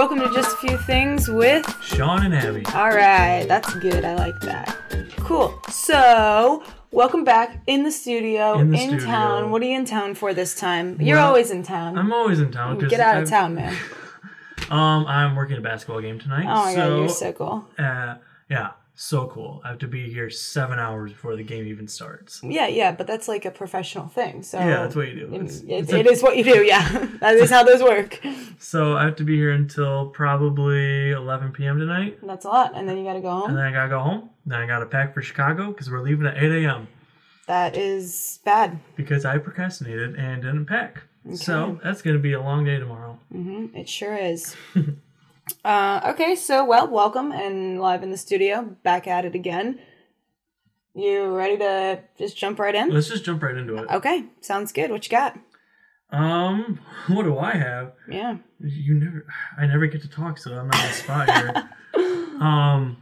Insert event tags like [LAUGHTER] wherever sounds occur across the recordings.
Welcome to Just a Few Things with. Sean and Abby. All right, that's good. I like that. Cool. So, welcome back in the studio, In in, studio. town. What are you in town for this time? You're Well, always in town. I'm always in town. Get out of I've- town, man. [LAUGHS] Um, I'm working a basketball game tonight. Oh my so, god, you're so cool. Uh, yeah, so cool. I have to be here seven hours before the game even starts. Yeah, yeah, but that's like a professional thing. So Yeah, that's what you do. It, It's- it- it's a- it is what you do. Yeah, [LAUGHS] that is how those work. [LAUGHS] So I have to be here until probably 11 p.m. tonight, That's a lot, and then you gotta go home. and then I gotta go home. Then I gotta pack for Chicago because we're leaving at 8 a.m. That is bad. because I procrastinated and didn't pack. So that's gonna be a long day tomorrow. hmm It sure is. [LAUGHS] uh, okay, so well, welcome and live in the studio, back at it again. You ready to just jump right in? Let's just jump right into it. Okay, sounds good. What you got? Um, [LAUGHS] what do I have? Yeah. You never, I never get to talk, so I'm not on the spot here. [LAUGHS] um,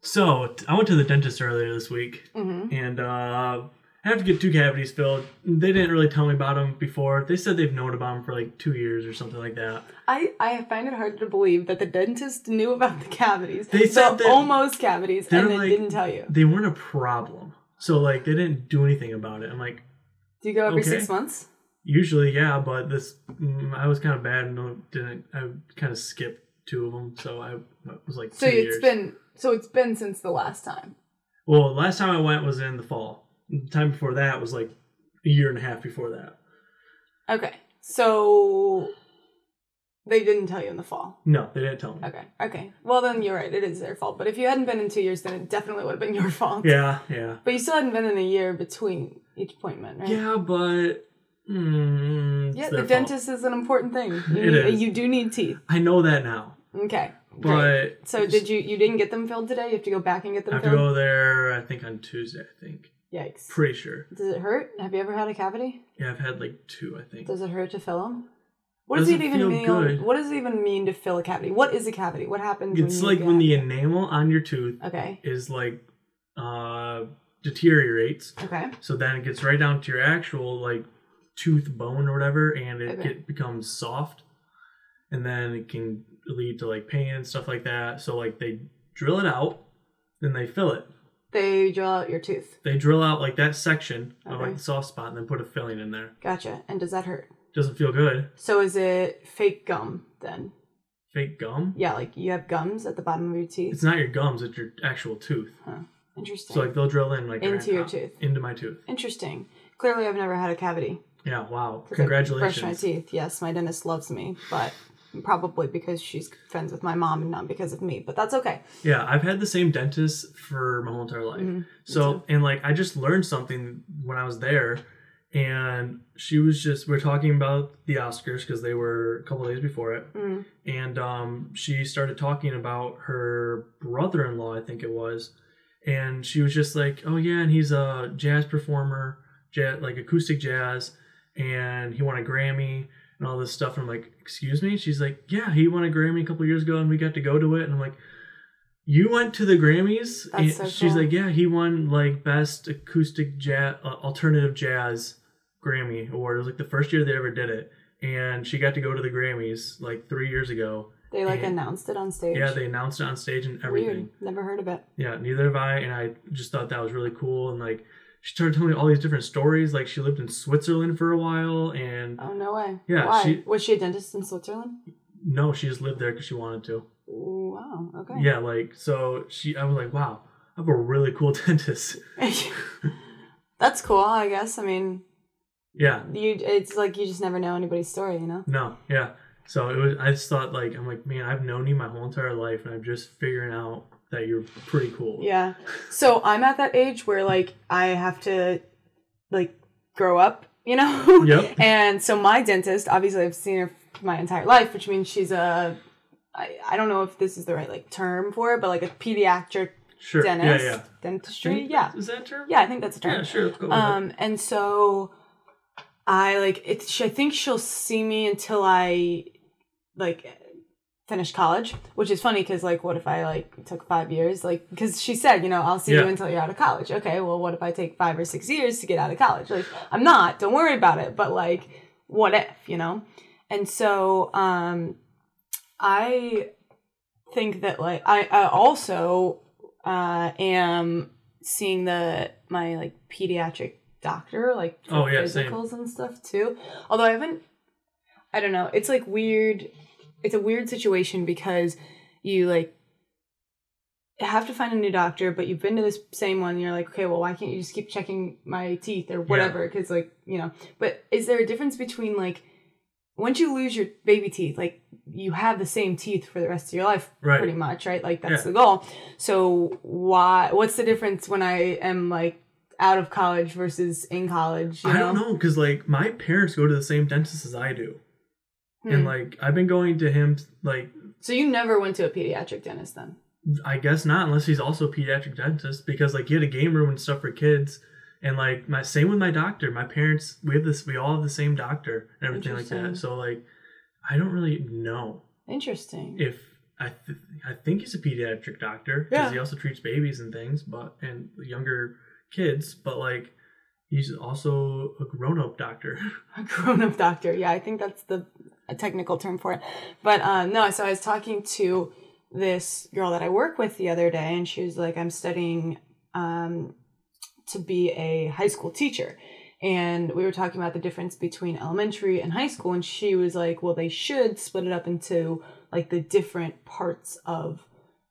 so I went to the dentist earlier this week, hmm and uh, I have to get two cavities filled. They didn't really tell me about them before. They said they've known about them for like two years or something like that. I, I find it hard to believe that the dentist knew about the cavities. They said the almost cavities, and then like- didn't tell you. They weren't a problem, so like they didn't do anything about it. I'm like, Do you go every Okay. six months? usually yeah, but this mm, I was kind of bad and didn't. I kind of skipped two of them, so I was like So it's years. been so it's been since the last time. Well, last time I went was in the fall. The time before that was like a year and a half before that. Okay, so they didn't tell you in the fall. No, they didn't tell me. Okay. Okay. Well, then you're right. It is their fault. But if you hadn't been in two years, then it definitely would have been your fault. Yeah, yeah. But you still hadn't been in a year between each appointment, right? Yeah, but mm, Yeah. The fault. dentist is an important thing. [LAUGHS] You, It need, is. you do need teeth. I know that now, Okay. but. So did you? You didn't get them filled today. You have to go back and get I them have to filled. go there. I think on Tuesday. I think Yikes. pretty sure. Does it hurt? Have you ever had a cavity? Yeah, I've had like two. I think. Does it hurt to fill them? What does Doesn't it even feel mean? good. What does it even mean to fill a cavity? What is a cavity? What happens? It's when like when the enamel on your tooth Okay. is like uh deteriorates. Okay. So then it gets right down to your actual like tooth bone or whatever, and it Okay. get, becomes soft, and then it can lead to like pain and stuff like that. So like they drill it out, then they fill it. They drill out your tooth. They drill out like that section of Okay. like the soft spot, and then put a filling in there. Gotcha. And does that hurt? Doesn't feel good. So is it fake gum then? Fake gum. Yeah, like you have gums at the bottom of your teeth. It's not your gums; it's your actual tooth. Interesting. So like they'll drill in like Into your now, tooth. into my tooth. Interesting. Clearly, I've never had a cavity. Yeah. Wow. 'cause I Congratulations. Brush my teeth. Yes, my dentist loves me, but probably because she's friends with my mom and not because of me. But that's okay. Yeah, I've had the same dentist for my whole entire life. Mhm, So, and like, I just learned something when I was there, and she was just, we are talking about the Oscars because they were a couple days before it, Mm. and um, she started talking about her brother in law, I think it was, and she was just like, oh yeah, and he's a jazz performer, jazz, like acoustic jazz, and he won a Grammy and all this stuff. And I'm like, excuse me? She's like, yeah, he won a Grammy a couple years ago, and we got to go to it. And I'm like, you went to the Grammys? That's And so she's cool. like, yeah, he won like best acoustic jazz, uh, alternative jazz Grammy award. It was like the first year they ever did it, and she got to go to the Grammys like three years ago. They like And- announced it on stage. Yeah, they announced it on stage and everything. Weird. Never heard of it. Yeah, neither have I, and I just thought that was really cool. And like, she started telling me all these different stories. Like, she lived in Switzerland for a while, and Oh no way. Yeah, Why? she- was she a dentist in Switzerland? no, she just lived there because she wanted to. Wow. Okay. Yeah, like so she. I was like, wow, I have a really cool [LAUGHS] dentist. [LAUGHS] That's cool. I guess. I mean, Yeah, you. It's like you just never know anybody's story. You know. no, yeah. So it was. I just thought like, I'm like, man, I've known you my whole entire life, and I'm just figuring out that you're pretty cool. Yeah. So I'm at that age where like I have to like grow up, you know? [LAUGHS] Yep. and so my dentist, obviously I've seen her my entire life, which means she's a I, I don't know if this is the right like term for it, but like a pediatric Sure. dentist. Yeah, yeah. Dentistry. Yeah. Is that a term? Yeah, I think that's a term. Yeah, sure. Let's go with. Um, and so I like it's. she- I think she'll see me until I like finish college, which is funny because like, what if I like took five years? Like, because she said, you know, I'll see you until you're out of college. Okay, well, what if I take five or six years to get out of college? Like, I'm not. Don't worry about it. But like, what if? You know? And so, um, I think that like I, I also uh am seeing the my like pediatric doctor like for Oh, yeah, same. physicals and stuff too. Although I haven't I don't know. It's like weird it's a weird situation because you like have to find a new doctor, but you've been to this same one. And you're like, okay, well, why can't you just keep checking my teeth or whatever? Because like you know, but is there a difference between like once you lose your baby teeth, like you have the same teeth for the rest of your life, Right. pretty much, right? Like that's Yeah. the goal. So why? What's the difference when I am like out of college versus in college? You I don't know because like my parents go to the same dentist as I do, and Hmm. like I've been going to him like So you never went to a pediatric dentist then? I guess not unless he's also a pediatric dentist because like he had a game room and stuff for kids. And like my same with my doctor, my parents we have this we all have the same doctor and everything like that. So like I don't really know Interesting. if I th- I think he's a pediatric doctor because Yeah. he also treats babies and things, but and younger kids. But like he's also a grown up doctor. [LAUGHS] a grown-up doctor yeah i think that's the a technical term for it but um no so i was talking to this girl that i work with the other day and she was like i'm studying um to be a high school teacher and we were talking about the difference between elementary and high school and she was like well they should split it up into like the different parts of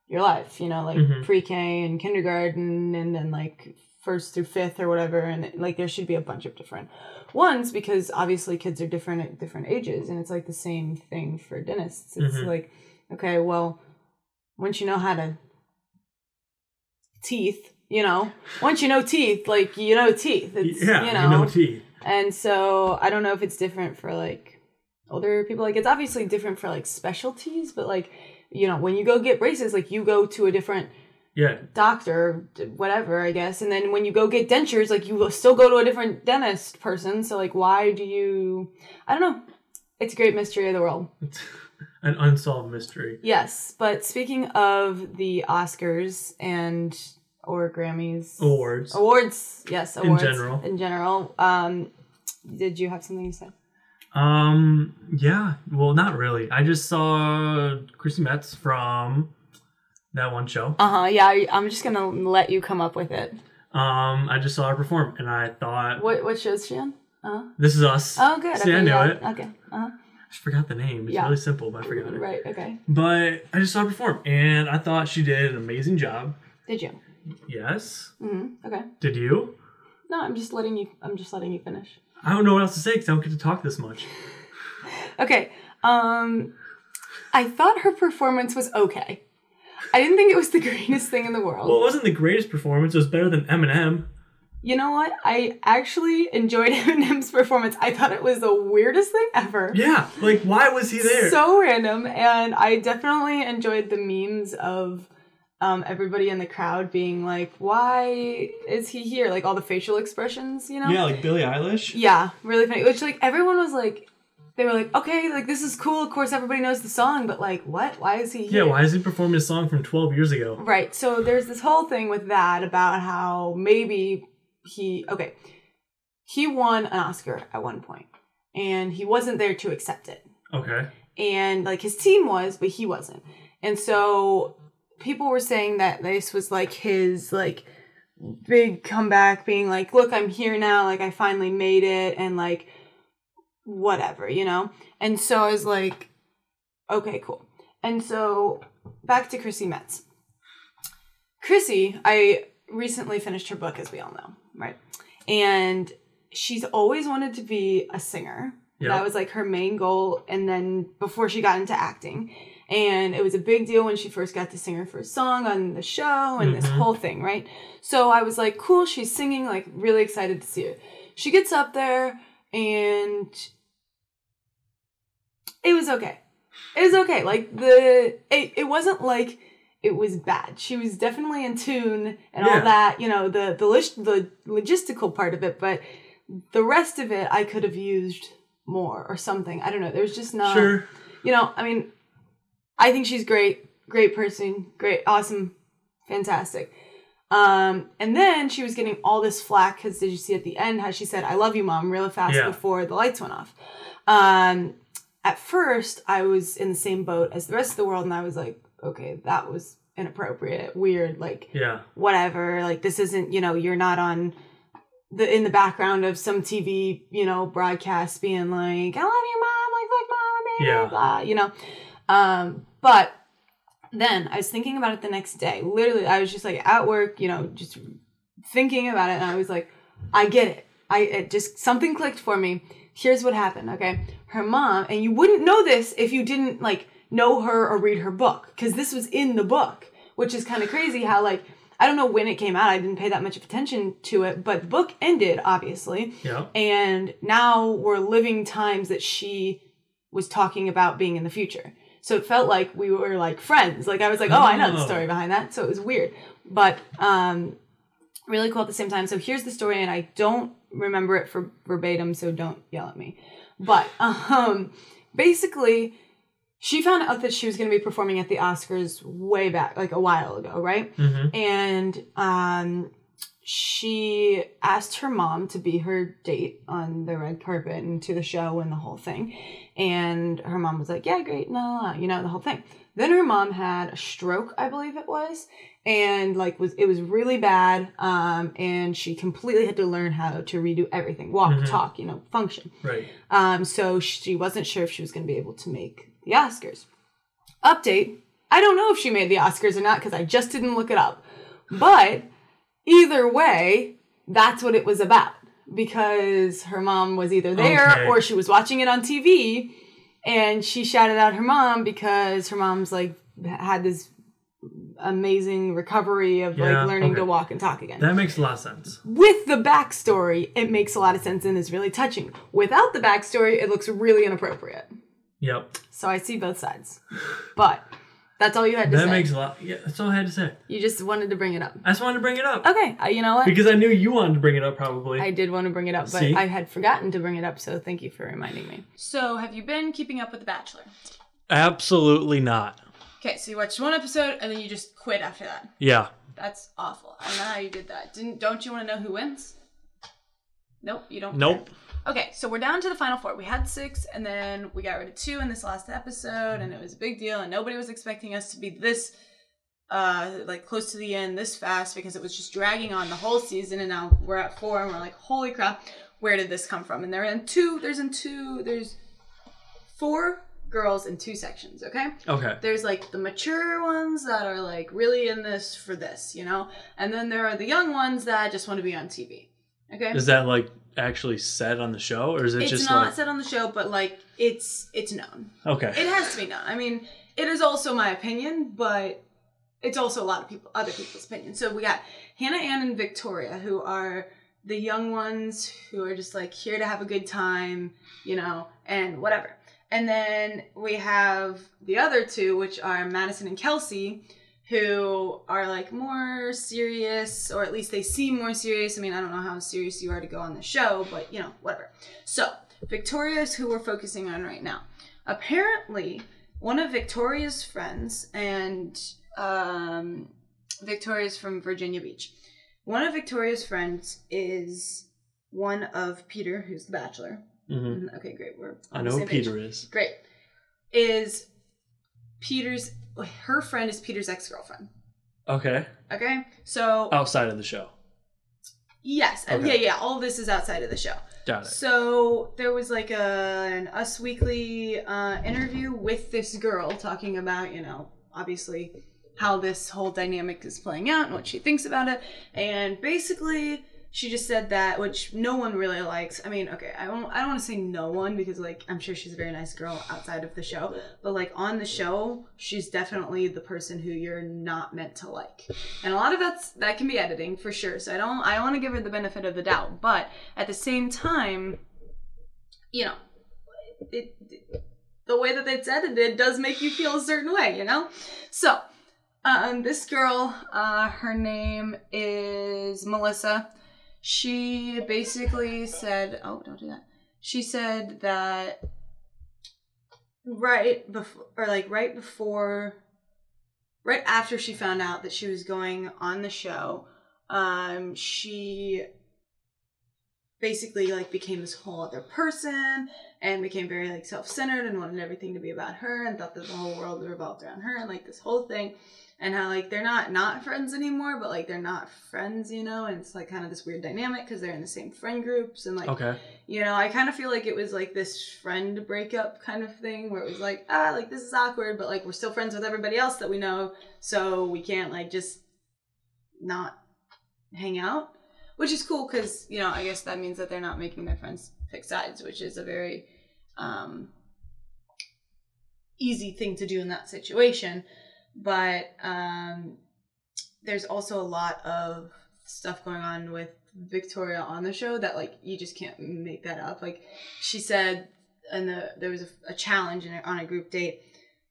your life you know like Mhm. pre-k and kindergarten and then like first through fifth or whatever and like there should be a bunch of different ones because obviously kids are different at different ages and it's like the same thing for dentists it's Mhm. like okay well once you know how to teeth you know once you know teeth like you know teeth it's yeah, you know teeth. and so I don't know if it's different for like older people. Like it's obviously different for like specialties, but like you know when you go get braces, like you go to a different Yeah, doctor, whatever I guess, and then when you go get dentures, like you will still go to a different dentist person. So like why do you? I don't know. It's a great mystery of the world. it's [LAUGHS] an unsolved mystery. Yes, but speaking of the Oscars and or Grammys Awards. awards, yes, In awards general. In general, um, did you have something to say? Um, yeah, well, not really. I just saw Chrissy Metz from that one show. Uh huh. Yeah, I, I'm just gonna let you come up with it. Um, I just saw her perform, and I thought, What what show's she on? Uh this is us. Oh, good. See, okay, I knew yeah. it. Okay. Uh huh. I just forgot the name. It's Yeah. really simple, but I forgot it. Right. Okay. But I just saw her perform, and I thought she did an amazing job. Did you? Yes. Mm-hmm. Okay. Did you? No, I'm just letting you. I'm just letting you finish. I don't know what else to say because I don't get to talk this much. [LAUGHS] Okay. Um, I thought her performance was okay. I didn't think it was the [LAUGHS] greatest thing in the world. Well, it wasn't the greatest performance. It was better than Eminem. you know what? I actually enjoyed [LAUGHS] Eminem's performance. I thought it was the weirdest thing ever. Yeah, like why was he there? So random, and I definitely enjoyed the memes of um, everybody in the crowd being like, "Why is he here?" Like all the facial expressions, you know? yeah, like Billie Eilish. Yeah, really funny. Which like everyone was like, they were like, "Okay, like this is cool. Of course, everybody knows the song, but like, what? Why is he Yeah, why is he performing a song from 12 years ago? Right. So there's this whole thing with that about how maybe he okay, he won an Oscar at one point, and he wasn't there to accept it Okay. and like his team was, but he wasn't. And so people were saying that this was like his like big comeback being like, look, I'm here now, like I finally made it and like whatever, you know? And so I was like, okay, cool. And so back to Chrissy Metz. Chrissy, I recently finished her book, as we all know, right? And she's always wanted to be a singer. Yeah. That was like her main goal. And then before she got into acting, and it was a big deal when she first got to sing her first song on the show and this Mhm. whole thing, right? So I was like, cool, she's singing, like really excited to see her. She gets up there and it was okay. It was okay. Like the it, it wasn't like it was bad. She was definitely in tune and all that, you know, the the lis- the logistical part of it, but the rest of it I could have used more or something. I don't know. There's just not Sure. you know, I mean, I think she's great, great person, great, awesome, fantastic. Um, and then she was getting all this flack because did you see at the end how she said, I love you, mom, really fast Yeah. before the lights went off? Um, at first I was in the same boat as the rest of the world, and I was like, okay, that was inappropriate, weird, like Yeah. whatever. Like this isn't, you know, you're not on the in the background of some TV, you know, broadcast being like, I love you, mom, like like mom, baby, Yeah. blah, you know. Um, but then I was thinking about it the next day. Literally, I was just like at work, you know, just thinking about it, and I was like, I get it. I it just something clicked for me. Here's what happened, okay? Her mom, and you wouldn't know this if you didn't like know her or read her book, because this was in the book, which is kind of crazy how like I don't know when it came out. I didn't pay that much of attention to it, but the book ended, obviously. Yeah. And now we're living times that she was talking about being in the future. So it felt like we were like friends. Like I was like, oh, I know the story behind that. So it was weird. But um really cool at the same time. So here's the story and I don't remember it for verbatim, so don't yell at me. But [LAUGHS] um basically she found out that she was going to be performing at the Oscars way back like a while ago, right? Mm-hmm. and um she asked her mom to be her date on the red carpet and to the show and the whole thing and her mom was like yeah great no, no," you know the whole thing then her mom had a stroke i believe it was and like was it was really bad um and she completely had to learn how to redo everything walk Mhm. talk you know function Right. um, so she wasn't sure if she was going to be able to make the Oscars. Update I don't know if she made the Oscars or not because I just didn't look it up. But either way, that's what it was about because her mom was either there Okay. or she was watching it on TV and she shouted out her mom because her mom's like had this amazing recovery of Yeah, like learning to walk and talk again That makes a lot of sense. with the backstory, it makes a lot of sense and is really touching. Without the backstory, it looks really inappropriate. Yep. So I see both sides. But that's all you had to That say. That makes a lot. Yeah, that's all I had to say. you just wanted to bring it up. I just wanted to bring it up Okay, uh, you know what? because I knew you wanted to bring it up. Probably. I did want to bring it up, but See? I had forgotten to bring it up, so thank you for reminding me. So, have you been keeping up with The Bachelor? Absolutely not. Okay, so you watched one episode and then you just quit after that. Yeah. That's awful. I don't know how you did that. Didn't don't you want to know who wins? Nope, you don't. Nope. Okay, so we're down to the final four. We had six, and then we got rid of two in this last episode, and it was a big deal, and nobody was expecting us to be this, uh, like close to the end this fast because it was just dragging on the whole season, and now we're at four, and we're like, holy crap, where did this come from? And they're in two. There's in two. There's four girls in two sections. Okay Okay. there's like the mature ones that are like really in this for this, you know, and then there are the young ones that just want to be on TV. Okay, Is that like actually said on the show, or is it it's just not like said on the show, but like it's it's known. okay? It has to be known. I mean, it is also my opinion, but it's also a lot of people other people's opinion. So we got Hannah Ann and Victoria, who are the young ones who are just like here to have a good time, you know, and whatever. And then we have the other two, which are Madison and Kelsey, who are like more serious, or at least they seem more serious. I mean, I don't know how serious you are to go on the show, but you know, whatever. So, Victoria is who we're focusing on right now. Apparently, one of Victoria's friends, and um, Victoria's from Virginia Beach. One of Victoria's friends is one of Peter, who's the bachelor. hmm Okay, great. We're I know who same page. Peter is. Great. Is Peter's her friend is Peter's ex girlfriend. Okay. Okay, so Outside of the show. yes, Okay. yeah, yeah. All this is outside of the show. Got it. So there was like a an Us Weekly uh, interview with this girl talking about you know obviously how this whole dynamic is playing out and what she thinks about it, and basically she just said that which no one really likes. I mean, okay, I don't I don't want to say no one because like I'm sure she's a very nice girl outside of the show, but like on the show she's definitely the person who you're not meant to like, and a lot of that's that can be editing for sure. So I don't I don't want to give her the benefit of the doubt, but at the same time, you know, it, the way that it's edited does make you feel a certain way, you know? So, um, this girl, uh, her name is Melissa. She basically said, oh, don't do that. She said that right before, or like right before, right after she found out that she was going on the show, um, she basically like became this whole other person and became very like self-centered and wanted everything to be about her and thought that the whole world revolved around her and like this whole thing and how like they're not not friends anymore but like they're not friends you know and it's like kind of this weird dynamic because they're in the same friend groups and like Okay. you know i kind of feel like it was like this friend breakup kind of thing where it was like ah like this is awkward but like we're still friends with everybody else that we know so we can't like just not hang out which is cool because you know i guess that means that they're not making their friends pick sides which is a very um easy thing to do in that situation but um there's also a lot of stuff going on with Victoria on the show that like you just can't make that up. Like she said, and the there was a, a challenge in, on a group date,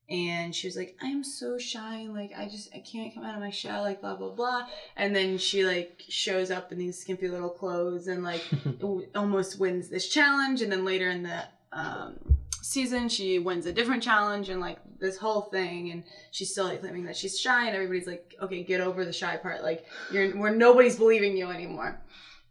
and she was like, "I'm so shy, and like I just I can't come out of my shell, like blah blah blah." And then she like shows up in these skimpy little clothes and like [LAUGHS] almost wins this challenge, and then later in the um, season she wins a different challenge and like this whole thing and she's still like claiming that she's shy and everybody's like okay get over the shy part. Like you're where nobody's believing you anymore.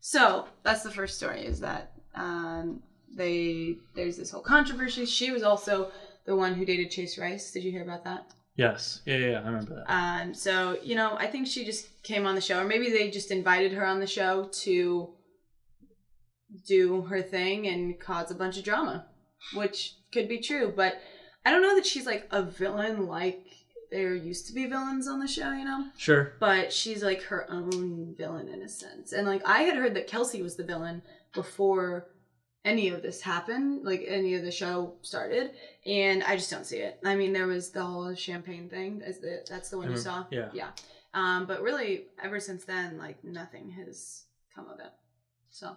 So that's the first story is that um, they there's this whole controversy. She was also the one who dated chase rice. Did you hear about that? Yes. Yeah, yeah, yeah, I remember that. um, so you know, I think she just came on the show, or maybe they just invited her on the show to do her thing and cause a bunch of drama, which could be true. But I don't know that she's like a villain like there used to be villains on the show, you know. Sure. But she's like her own villain in a sense, and like I had heard that Kelsey was the villain before any of this happened, like any of the show started, and I just don't see it. I mean, there was the whole champagne thing. Is the, that's the one you Mhm. saw? Yeah. Yeah. Um, but really, ever since then, like nothing has come of it. So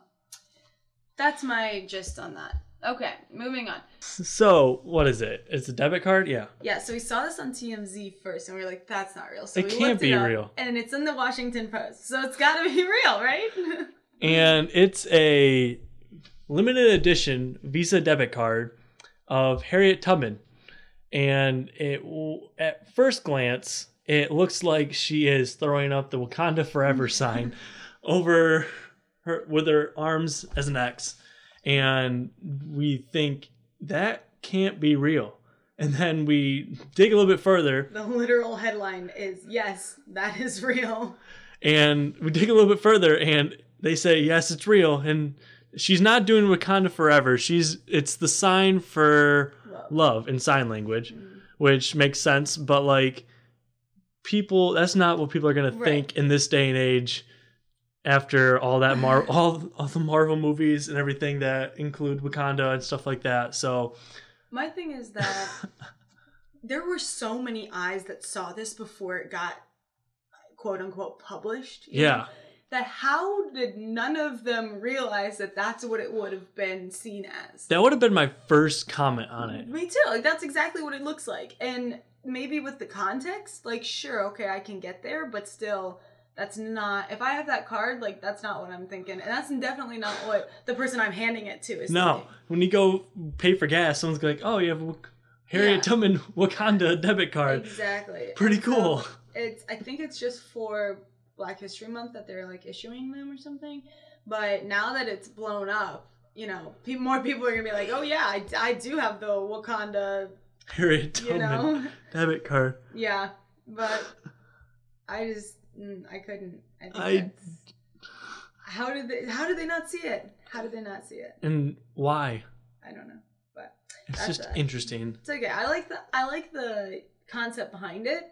that's my gist on that. Okay, moving on. So, what is it? It's a debit card? Yeah. Yeah, so we saw this on TMZ first, and we were like, "That's not real." So It we can't be it real. and it's in the Washington Post, so it's got to be [LAUGHS] real, right? [LAUGHS] And it's a limited edition Visa debit card of Harriet Tubman. And it at first glance, it looks like she is throwing up the Wakanda Forever sign [LAUGHS] over her with her arms as an X. And we think that can't be real. And then we dig a little bit further the literal headline is, "Yes, that is real." and we dig a little bit further and they say yes it's real and she's not doing wakanda forever she's it's the sign for Love. love in sign language mm-hmm. which makes sense but like people that's not what people are going to Right. think in this day and age after all that mar [LAUGHS] all, all the marvel movies and everything that include wakanda and stuff like that so My thing is that [LAUGHS] there were so many eyes that saw this before it got quote unquote published. you know? yeah That how did none of them realize that that's what it would have been seen as? that would have been my first comment on it Me too. Like that's exactly what it looks like. And maybe with the context, like sure, okay, I can get there, but still that's not if I have that card, like that's not what I'm thinking. And that's definitely not what the person I'm handing it to is No, thinking. when you go pay for gas, someone's like, "Oh, you have a Harriet Yeah. Tubman [LAUGHS] Wakanda debit card. Exactly. Pretty And so cool." it's I think it's just for Black History Month that they're like issuing them or something. But now that it's blown up, you know, pe- more people are gonna be like, oh yeah, I, I do have the Wakanda, Harriet you Tubman know, [LAUGHS] debit card. yeah. But I just mm, I couldn't. I think I- how did they how did they not see it? How did they not see it? And why? I don't know. But It's just a- interesting. It's okay. I like the I like the concept behind it,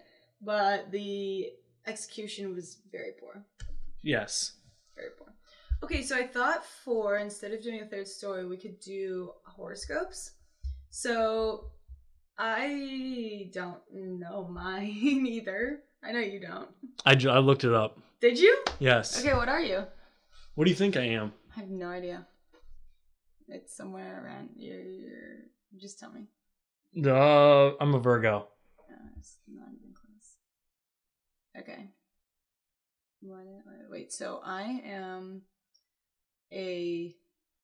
but the execution was very poor. Yes. Very poor. Okay, so I thought for instead of doing a third story, we could do horoscopes. So I don't know [LAUGHS] mine either. I know you don't. I, ju- I looked it up. Did you? Yes. Okay, what are you? What do you think I am? I have no idea. It's somewhere around. You're, you're just tell me. Uh, I'm a Virgo. Uh, it's not even close. Okay. What, wait, wait, so I am a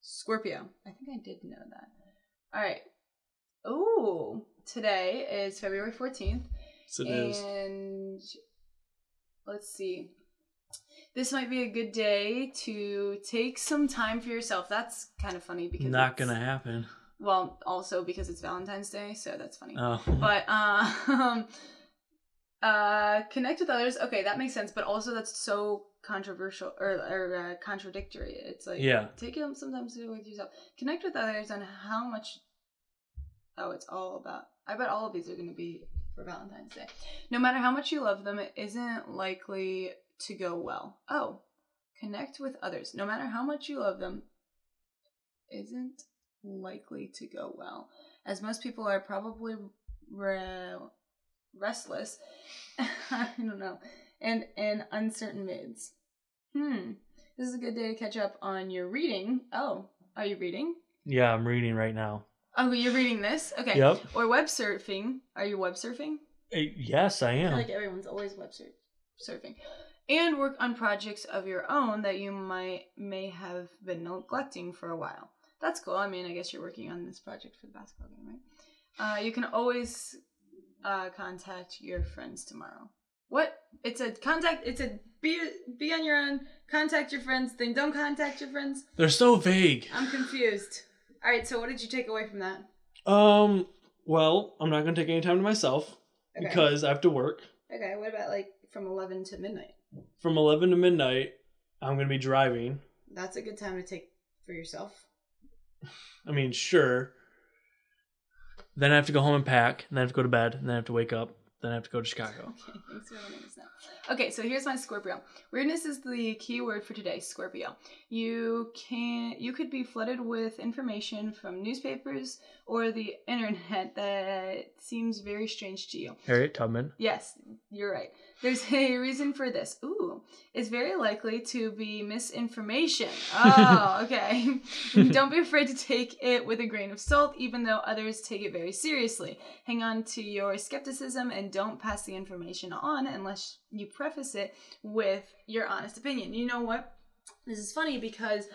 Scorpio. I think I did know that. All right. Oh, today is February 14th. Yes, it is. and let's see. this might be a good day to take some time for yourself. That's kind of funny because Not gonna happen. Well, also because it's Valentine's Day, so that's funny. Oh. [LAUGHS] but um uh connect with others okay that makes sense but also that's so controversial or, or uh, contradictory it's like Yeah. take it sometimes to do with yourself connect with others on how much oh it's all about i bet all of these are going to be for valentine's day. No matter how much you love them it isn't likely to go well. Oh connect with others. No matter how much you love them isn't likely to go well. As most people are probably re- restless [LAUGHS] i don't know and in uncertain moods hmm this is a good day to catch up on your reading. Oh are you reading? Yeah, I'm reading right now. Oh you're reading this okay Yep. or web surfing are you web surfing Eh, Yes, I I am. feel like everyone's always web sur- surfing. And work on projects of your own that you might may have been neglecting for a while. That's cool. I mean, I guess you're working on this project for the basketball game, right? Uh, you can always uh, contact your friends tomorrow. What? It's a contact. It's a be be on your own. Contact your friends. Then don't contact your friends. They're so vague. I'm confused. All right. So what did you take away from that? Um. Well, I'm not gonna take any time to myself Okay. because I have to work Okay. What about like from eleven to midnight? from 11 to midnight. I'm gonna be driving. That's a good time to take for yourself. I mean, sure. Then I have to go home and pack. And then I have to go to bed. And then I have to wake up. Then I have to go to Chicago. [LAUGHS] Okay, thanks for letting us know. Okay, so here's my Scorpio. Weirdness is the key word for today, Scorpio. You can you could be flooded with information from newspapers or the internet that seems very strange to you. Harriet Tubman. Yes, you're right. There's [LAUGHS] a reason for this. Ooh, it's very likely to be misinformation. [LAUGHS] Oh, okay. [LAUGHS] Don't be afraid to take it with a grain of salt, even though others take it very seriously. Hang on to your skepticism and don't pass the information on unless you preface it with your honest opinion. You know what? This is funny because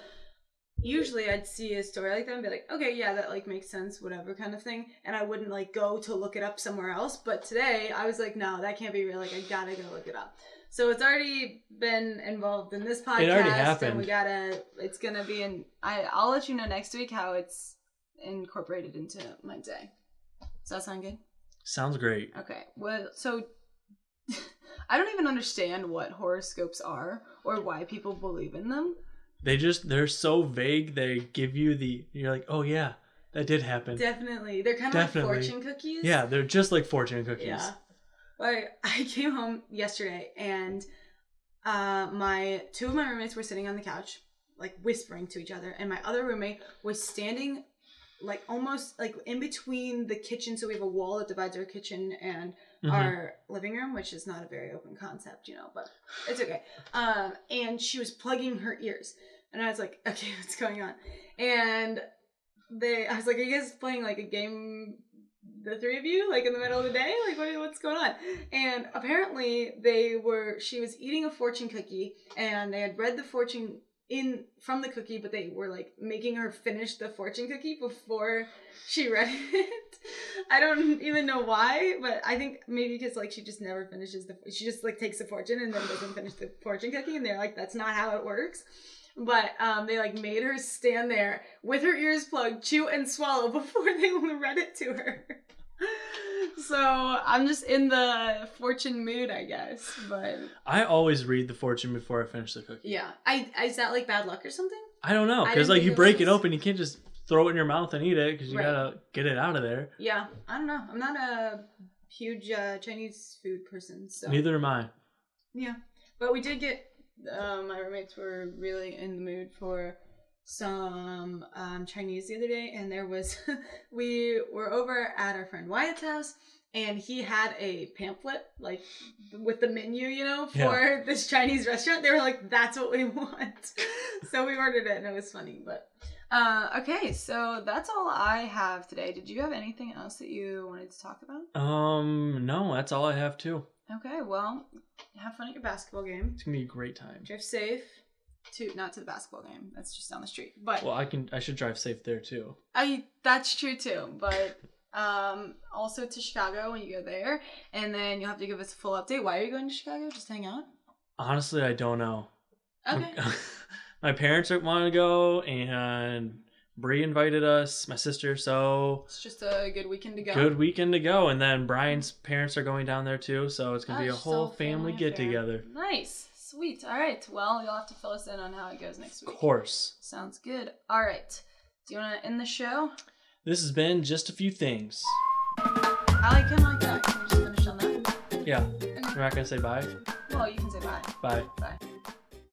usually I'd see a story like that and be like, okay, yeah, that like makes sense, whatever kind of thing. And I wouldn't like go to look it up somewhere else. But today I was like, no, that can't be real. Like I gotta go look it up. So it's already been involved in this podcast. It already And we gotta it's gonna be in I I'll let you know next week how it's incorporated into my day. Does that sound good? Sounds great. Okay. Well, so [LAUGHS] I don't even understand what horoscopes are or why people believe in them. They just they're so vague. They give you the you're like, oh yeah, that did happen. Definitely. They're kind of Definitely. like fortune cookies. Yeah, they're just like fortune cookies. Yeah. Like [LAUGHS] I came home yesterday and uh my two of my roommates were sitting on the couch, like whispering to each other, and my other roommate was standing like almost like in between the kitchen, so we have a wall that divides our kitchen and Mhm. our living room, which is not a very open concept, you know, but it's okay. Um, and she was plugging her ears, and I was like, [LAUGHS] okay, what's going on? And they, I was like, are you guys playing like a game? The three of you, like in the middle of the day, like what, what's going on? And apparently, they were. She was eating a fortune cookie, and they had read the fortune in from the cookie, but they were like making her finish the fortune cookie before she [LAUGHS] read it. I don't even know why, but I think maybe because like she just never finishes the she just like takes the fortune and then doesn't finish the fortune cookie, and they're like that's not how it works. But um, they like made her stand there with her ears plugged, chew and swallow [LAUGHS] before they read it to her. [LAUGHS] So I'm just in the fortune mood, I guess. But I always read the fortune before I finish the cookie. yeah, I is that like bad luck or something? I don't know because like you break it open, you can't just throw it in your mouth and eat it because you Right. gotta get it out of there. Yeah, I don't know. I'm not a huge uh, Chinese food person, so Neither am I. Yeah, but we did get. Uh, my roommates were really in the mood for some um, Chinese the other day, and there was. [LAUGHS] we were over at our friend Wyatt's house, and he had a pamphlet like with the menu, you know, for this Chinese restaurant. They were like, "That's what we [LAUGHS] want," so we ordered it, and it was funny. But uh, okay, so that's all I have today. Did you have anything else that you wanted to talk about? Um, no, that's all I have too. Okay, well, have fun at your basketball game. It's gonna be a great time. Drive safe to not to the basketball game. That's just down the street. But Well, I can. I should drive safe there too. I that's true too. But um also to Chicago when you go there, and then you'll have to give us a full update. Why are you going to Chicago? Just hang out. Honestly, I don't know. Okay. [LAUGHS] my parents want to go, and Bree invited us, my sister. So It's just a good weekend to go. good weekend to go, and then Brian's parents are going down there too. So it's gonna be a whole so family family get together. Nice. Sweet. All right. Well, you'll have to fill us in on how it goes next week. Of course. Sounds good. All right. Do you want to end the show? This has been just a few things. I like him like that. Can we just finish on that? Yeah, Okay. we're not gonna say bye. Well, you can say bye. Bye. Bye.